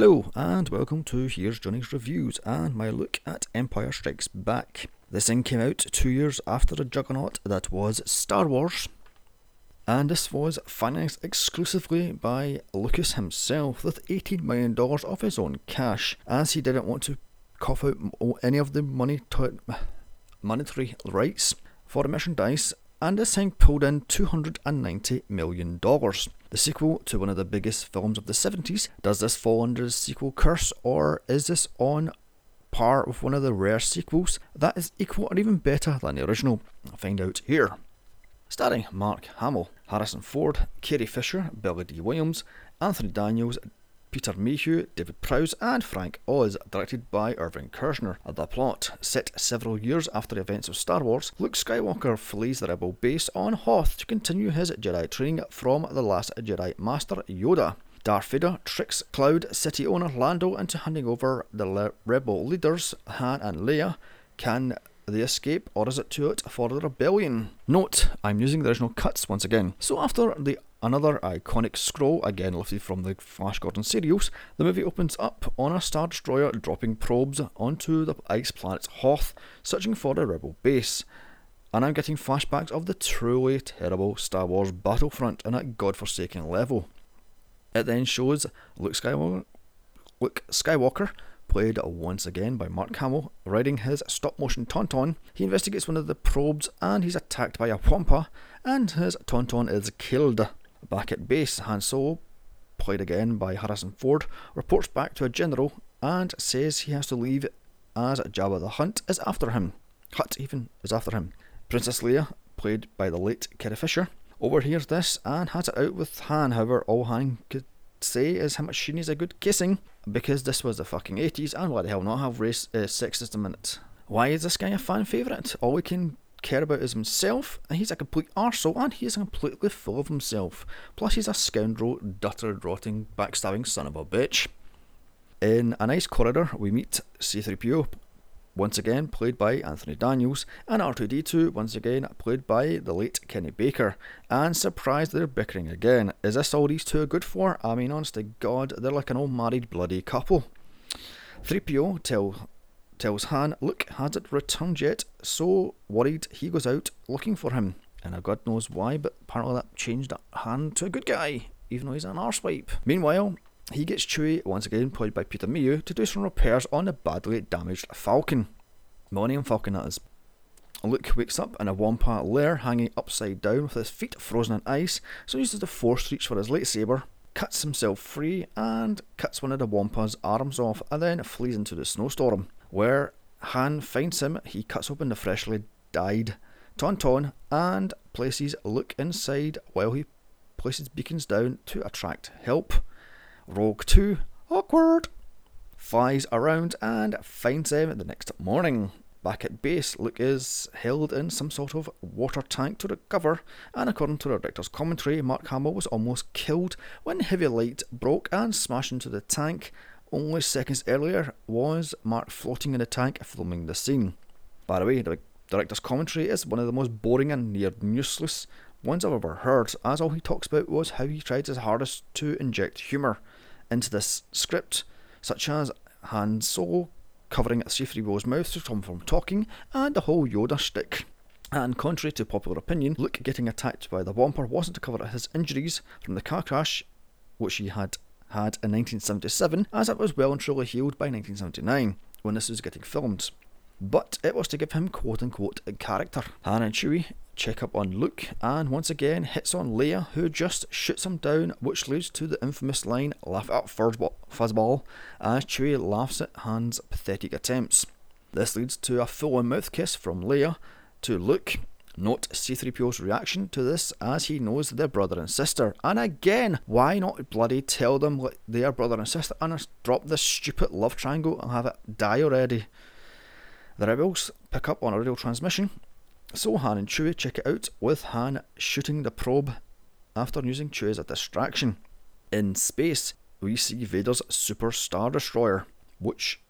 Hello, and welcome to Here's Johnny's Reviews and my look at Empire Strikes Back. This thing came out two years after the juggernaut that was Star Wars, and this was financed exclusively by Lucas himself with $18 million of his own cash, as he didn't want to cough out any of the money monetary rights for the merchandise, and this thing pulled in $290 million. The sequel to one of the biggest films of the 70s, does this fall under the sequel curse, or is this on par with one of the rare sequels that is equal or even better than the original? I'll find out here. Starring Mark Hamill, Harrison Ford, Carrie Fisher, Billy Dee Williams, Anthony Daniels, Peter Mayhew, David Prowse, and Frank Oz, directed by Irving Kershner. The plot, set several years after the events of Star Wars, Luke Skywalker flees the Rebel base on Hoth to continue his Jedi training from the last Jedi Master Yoda. Darth Vader tricks Cloud City owner Lando into handing over the le- rebel leaders Han and Leia. Can they escape, or is it too late for the rebellion? Note, I'm using the original cuts once again. So after the another iconic scroll, again lifted from the Flash Gordon serials, the movie opens up on a Star Destroyer dropping probes onto the ice planet Hoth, searching for a rebel base. And I'm getting flashbacks of the truly terrible Star Wars Battlefront on a godforsaken level. It then shows Luke Skywalker, Luke Skywalker played once again by Mark Hamill, riding his stop motion Tauntaun. He investigates one of the probes and he's attacked by a Wampa, and his Tauntaun is killed. Back at base, Han Solo, played again by Harrison Ford, reports back to a general and says he has to leave as Jabba the Hutt is after him. Hutt even is after him. Princess Leia, played by the late Carrie Fisher, overhears this and has it out with Han. However, all Han could say is how much she needs a good kissing because this was the fucking 80s and why the hell not have race uh, sexism in it? Why is this guy a fan favourite? All we can care about is himself, and he's a complete arsehole, and he's completely full of himself. Plus, he's a scoundrel, duttered, rotting, backstabbing son of a bitch. In a nice corridor, we meet C3PO, once again played by Anthony Daniels, and R2D2, once again played by the late Kenny Baker. And surprised they're bickering again. Is this all these two are good for? I mean, honest to God, they're like an old married bloody couple. 3PO tell, tells Han, Luke, hasn't returned yet, so worried he goes out looking for him. And God knows why, but apparently that changed Han to a good guy, even though he's an arsewipe. Meanwhile, he gets Chewie, once again employed by Peter Mayhew, to do some repairs on the badly damaged Falcon. Millennium Falcon, that is. Luke wakes up in a Wampa lair hanging upside down with his feet frozen in ice, so he uses the Force reach for his lightsaber, cuts himself free, and cuts one of the Wampa's arms off, and then flees into the snowstorm. Where Han finds him, he cuts open the freshly dyed Tauntaun and places Luke inside while he places beacons down to attract help. Rogue 2, awkward, flies around and finds them the next morning. Back at base, Luke is held in some sort of water tank to recover, and according to the director's commentary, Mark Hamill was almost killed when heavy light broke and smashed into the tank. Only seconds earlier was Mark floating in the tank filming the scene. By the way, the director's commentary is one of the most boring and near useless ones I've ever heard, as all he talks about was how he tried his hardest to inject humour into this script, such as Han Solo covering C3PO's mouth to him from talking, and the whole Yoda stick. And contrary to popular opinion, Luke getting attacked by the Wampa wasn't to cover his injuries from the car crash, which he had had in 1977, as it was well and truly healed by 1979, when this was getting filmed. But it was to give him quote unquote a character. Han and Chewie check up on Luke, and once again hits on Leia, who just shoots him down, which leads to the infamous line, laugh at fuzzball, as Chewie laughs at Han's pathetic attempts. This leads to a full-on mouth kiss from Leia to Luke. Note C3PO's reaction to this as he knows they're brother and sister. And again, why not bloody tell them what they are brother and sister and drop this stupid love triangle and have it die already? The rebels pick up on a radio transmission so Han and Chewie check it out with Han shooting the probe after using Chewie as a distraction. In space, we see Vader's Super Star Destroyer, which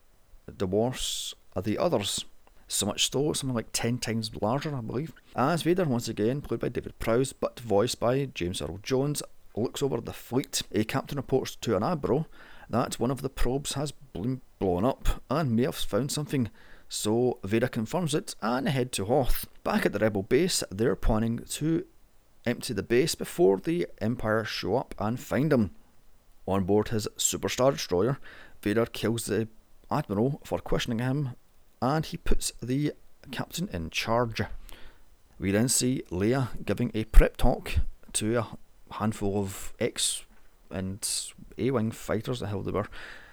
dwarfs the others. So much so, something like 10 times larger, I believe. As Vader, once again played by David Prowse, but voiced by James Earl Jones, looks over the fleet. A captain reports to an admiral that one of the probes has blown up and may have found something. So Vader confirms it and head to Hoth. Back at the Rebel base, they're planning to empty the base before the Empire show up and find him. On board his Superstar Destroyer, Vader kills the Admiral for questioning him and he puts the captain in charge. We then see Leia giving a prep talk to a handful of X and A Wing fighters, the hell they were,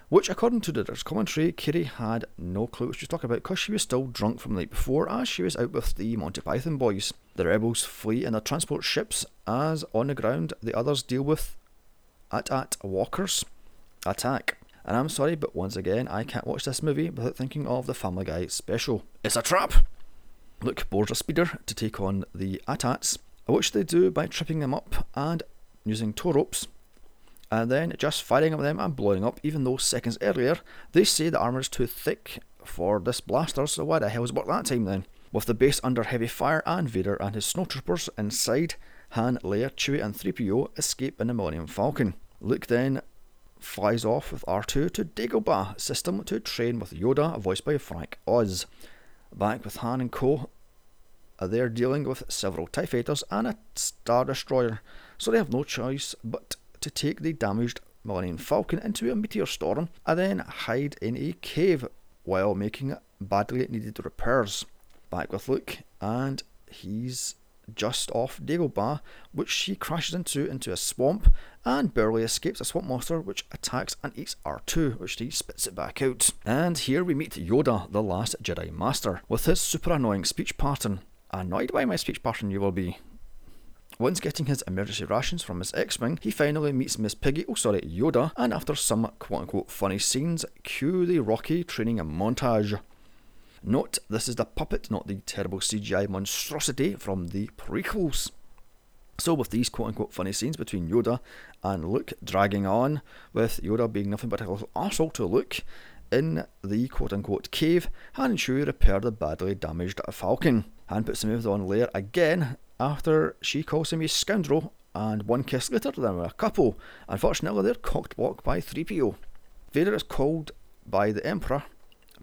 which, according to the commentary, Carrie had no clue what she was talking about because she was still drunk from the night before as she was out with the Monty Python boys. The rebels flee in their transport ships as on the ground the others deal with AT-AT walkers attack. And I'm sorry, but once again, I can't watch this movie without thinking of the Family Guy special. It's a trap! Luke boards a speeder to take on the AT-ATs, which they do by tripping them up and using tow ropes, and then just firing at them and blowing up, even though seconds earlier they say the armour is too thick for this blaster, so why the hell was it that time then? With the base under heavy fire and Vader and his snowtroopers inside, Han, Leia, Chewie, and 3PO escape in the Millennium Falcon. Luke then flies off with R2 to Dagobah system to train with Yoda, voiced by Frank Oz. Back with Han and Co. Uh, they're dealing with several TIE fighters and a Star Destroyer, so they have no choice but to take the damaged Millennium Falcon into a meteor storm and then hide in a cave while making badly needed repairs. Back with Luke, and he's just off Dagobah, which she crashes into into a swamp and barely escapes a swamp monster which attacks and eats R2, which he spits it back out. And here we meet Yoda, the last Jedi Master, with his super annoying speech pattern. Annoyed by my speech pattern you will be. Once getting his emergency rations from his X-Wing, he finally meets Miss Piggy, oh sorry, Yoda, and after some quote-unquote funny scenes, cue the Rocky training montage. Note, this is the puppet, not the terrible CGI monstrosity from the prequels. So, with these quote unquote funny scenes between Yoda and Luke dragging on, with Yoda being nothing but a little arsehole to Luke, in the quote unquote cave, Han and Chewie repair the badly damaged Falcon. Han puts the move on Leia again after she calls him a scoundrel, and one kiss later they're a couple. Unfortunately, they're cocked blocked by 3PO. Vader is called by the Emperor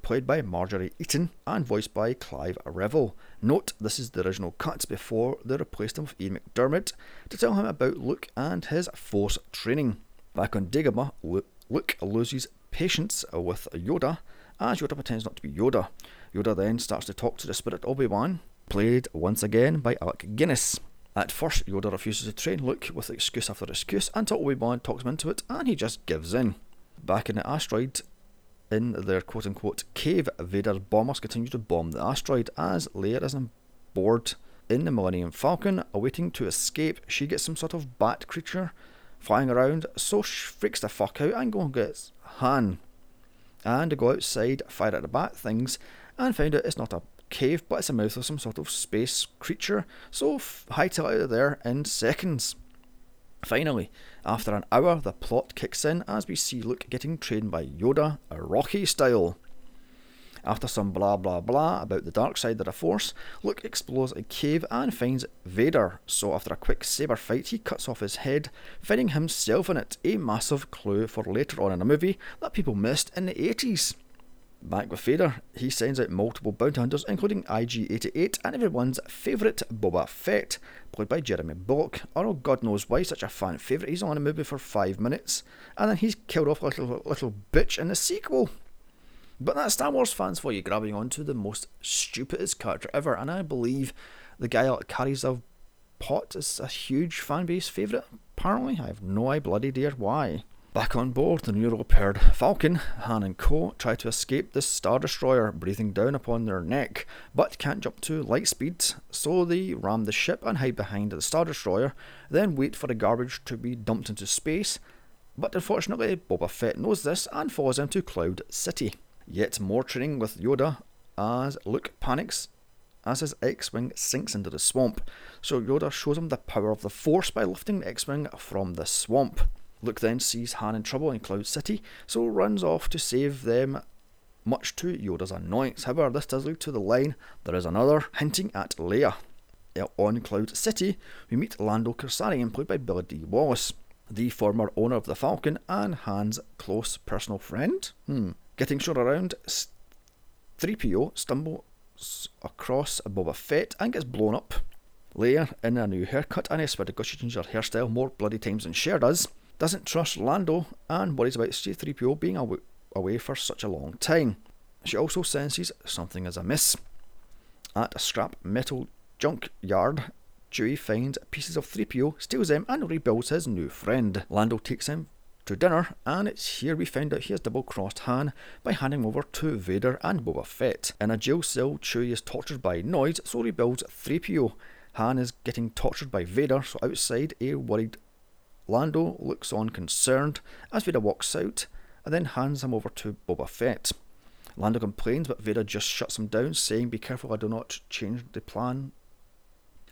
played by Marjorie Eaton and voiced by Clive Revill. Note this is the original cut before they replaced him with Ian McDiarmid to tell him about Luke and his force training. Back on Dagobah, Luke loses patience with Yoda as Yoda pretends not to be Yoda. Yoda then starts to talk to the spirit Obi Wan, played once again by Alec Guinness. At first, Yoda refuses to train Luke with excuse after excuse until Obi Wan talks him into it and he just gives in. Back in the asteroid, in their quote unquote cave, Vader bombers continue to bomb the asteroid as Leia is on board in the Millennium Falcon, awaiting to escape. She gets some sort of bat creature flying around, so she freaks the fuck out and goes and gets Han. And they go outside, fire at the bat things, and find out it's not a cave, but it's a mouth of some sort of space creature. So hightail out of there in seconds. Finally, after an hour, the plot kicks in as we see Luke getting trained by Yoda, a Rocky style. After some blah blah blah about the dark side of the Force, Luke explores a cave and finds Vader. So, after a quick saber fight, he cuts off his head, finding himself in it. A massive clue for later on in a movie that people missed in the 80s. Back with Vader, he sends out multiple bounty hunters, including IG 88 and everyone's favourite Boba Fett, played by Jeremy Bulloch. Or God knows why such a fan favourite. He's on a movie for five minutes, and then he's killed off a little, little bitch in the sequel. But that's Star Wars fans for you, grabbing onto the most stupidest character ever, and I believe the guy that carries a pot is a huge fan base favourite. Apparently, I have no bloody idea why. Back on board the newly repaired Falcon, Han and Co. try to escape the Star Destroyer, breathing down upon their neck, but can't jump to light speed, so they ram the ship and hide behind the Star Destroyer, then wait for the garbage to be dumped into space. But unfortunately, Boba Fett knows this and falls into Cloud City. Yet more training with Yoda as Luke panics as his X Wing sinks into the swamp, so Yoda shows him the power of the Force by lifting the X Wing from the swamp. Luke then sees Han in trouble in Cloud City, so runs off to save them, much to Yoda's annoyance. However, this does lead to the line, there is another, hinting at Leia. On Cloud City, we meet Lando Calrissian, played by Billy Dee Wallace. the former owner of the Falcon and Han's close personal friend. Hmm. Getting shown around, 3PO stumbles across Boba Fett and gets blown up. Leia, in a new haircut, and I swear to God, she changed her hairstyle more bloody times than Cher does, doesn't trust Lando and worries about C3PO being aw- away for such a long time. She also senses something is amiss. At a scrap metal junkyard, Chewie finds pieces of 3PO, steals them, and rebuilds his new friend. Lando takes him to dinner, and it's here we find out he has double crossed Han by handing over to Vader and Boba Fett. In a jail cell, Chewie is tortured by noise, so rebuilds 3PO. Han is getting tortured by Vader, so outside, a worried Lando looks on concerned as Vader walks out and then hands him over to Boba Fett. Lando complains, but Vader just shuts him down, saying, Be careful I do not change the plan.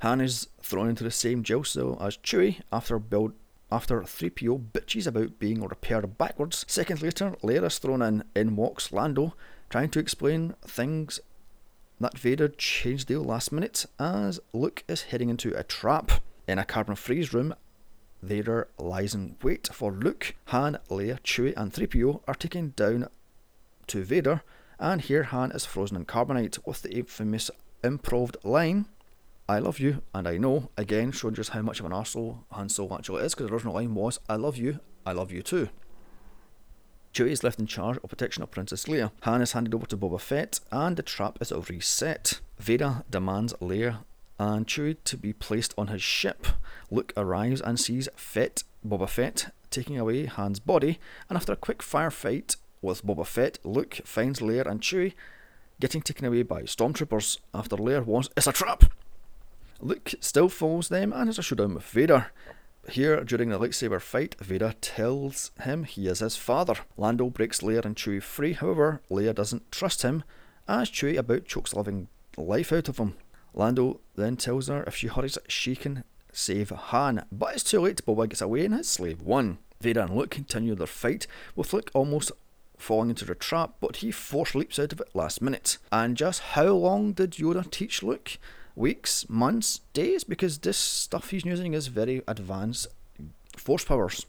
Han is thrown into the same jail cell as Chewie after build after 3PO bitches about being repaired backwards. Seconds later, Leia is thrown in. In walks Lando, trying to explain things that Vader changed the last minute as Luke is heading into a trap. In a carbon freeze room, Vader lies in wait for Luke. Han, Leia, Chewie, and 3PO are taken down to Vader, and here Han is frozen in carbonite with the infamous improved line I love you, and I know, again, showing just how much of an arsehole Han Solo actually is, because the original line was, I love you, I love you too. Chewie is left in charge of protection of Princess Leia. Han is handed over to Boba Fett, and the trap is reset. Vader demands Leia and Chewie to be placed on his ship. Luke arrives and sees Fett, Boba Fett taking away Han's body, and after a quick firefight with Boba Fett, Luke finds Leia and Chewie getting taken away by stormtroopers after Leia warns it's a trap. Luke still follows them and has a showdown with Vader. Here, during the lightsaber fight, Vader tells him he is his father. Lando breaks Leia and Chewie free, however, Leia doesn't trust him, as Chewie about chokes the living life out of him. Lando then tells her if she hurries, she can save Han, but it's too late. Boba gets away and his Slave One. Vader and Luke continue their fight, with Luke almost falling into the trap, but he force leaps out of it last minute. And just how long did Yoda teach Luke? weeks, months, days, because this stuff he's using is very advanced force powers.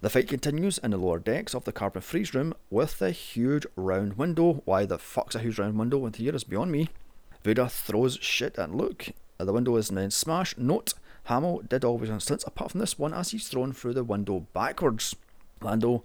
The fight continues in the lower decks of the carbon freeze room with the huge round window. Why the fuck's a huge round window in is beyond me. Vader throws shit at Luke. Uh, the window is then smashed. Note, Hamill did always on stunts apart from this one as he's thrown through the window backwards. Lando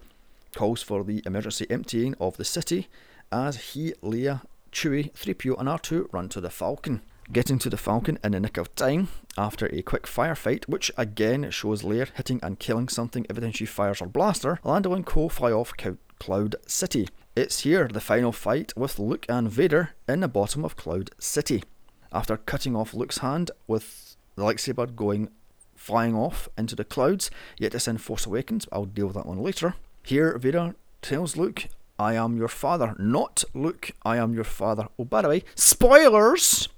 calls for the emergency emptying of the city as he, Leia, Chewie, 3PO and R2 run to the Falcon getting to the Falcon in the nick of time after a quick firefight, which again shows Leia hitting and killing something every time she fires her blaster. Lando and Co fly off Cloud City. It's here the final fight with Luke and Vader in the bottom of Cloud City. After cutting off Luke's hand with the lightsaber going flying off into the clouds, yet it's in Force Awakens, I'll deal with that one later. Here, Vader tells Luke, I am your father, not Luke, I am your father. Oh, by the way, spoilers!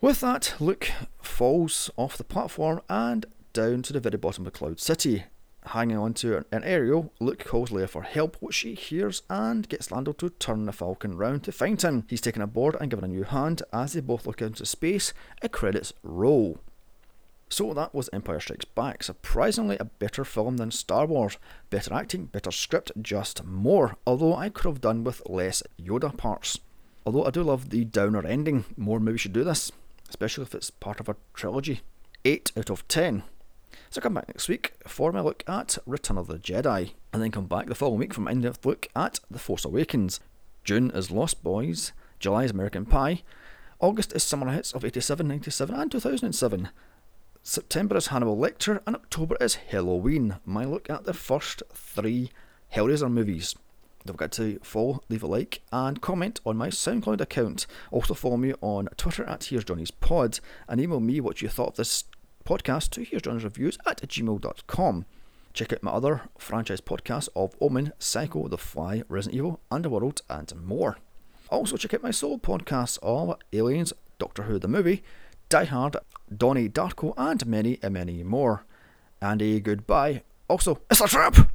With that, Luke falls off the platform and down to the very bottom of Cloud City. Hanging onto an aerial, Luke calls Leia for help, which she hears and gets Lando to turn the Falcon round to find him. He's taken aboard and given a new hand as they both look into space. A credits roll. So that was Empire Strikes Back. Surprisingly, a better film than Star Wars. Better acting, better script, just more. Although I could have done with less Yoda parts. Although I do love the downer ending, more maybe should do this especially if it's part of a trilogy. 8 out of 10. So come back next week for my look at Return of the Jedi, and then come back the following week for my in-depth look at The Force Awakens. June is Lost Boys, July is American Pie, August is Summer Hits of 87, 97 and 2007. September is Hannibal Lecter, and October is Halloween. My look at the first three Hellraiser movies. Don't forget to follow, leave a like, and comment on my SoundCloud account. Also follow me on Twitter at Here's Johnny's Pod, and email me what you thought of this podcast to Here's Johnny's Reviews at gmail.com. Check out my other franchise podcasts of Omen, Psycho, The Fly, Resident Evil, Underworld, and more. Also check out my solo podcasts of Aliens, Doctor Who the Movie, Die Hard, Donnie Darko, and many, many more. And a goodbye. Also, it's a trap!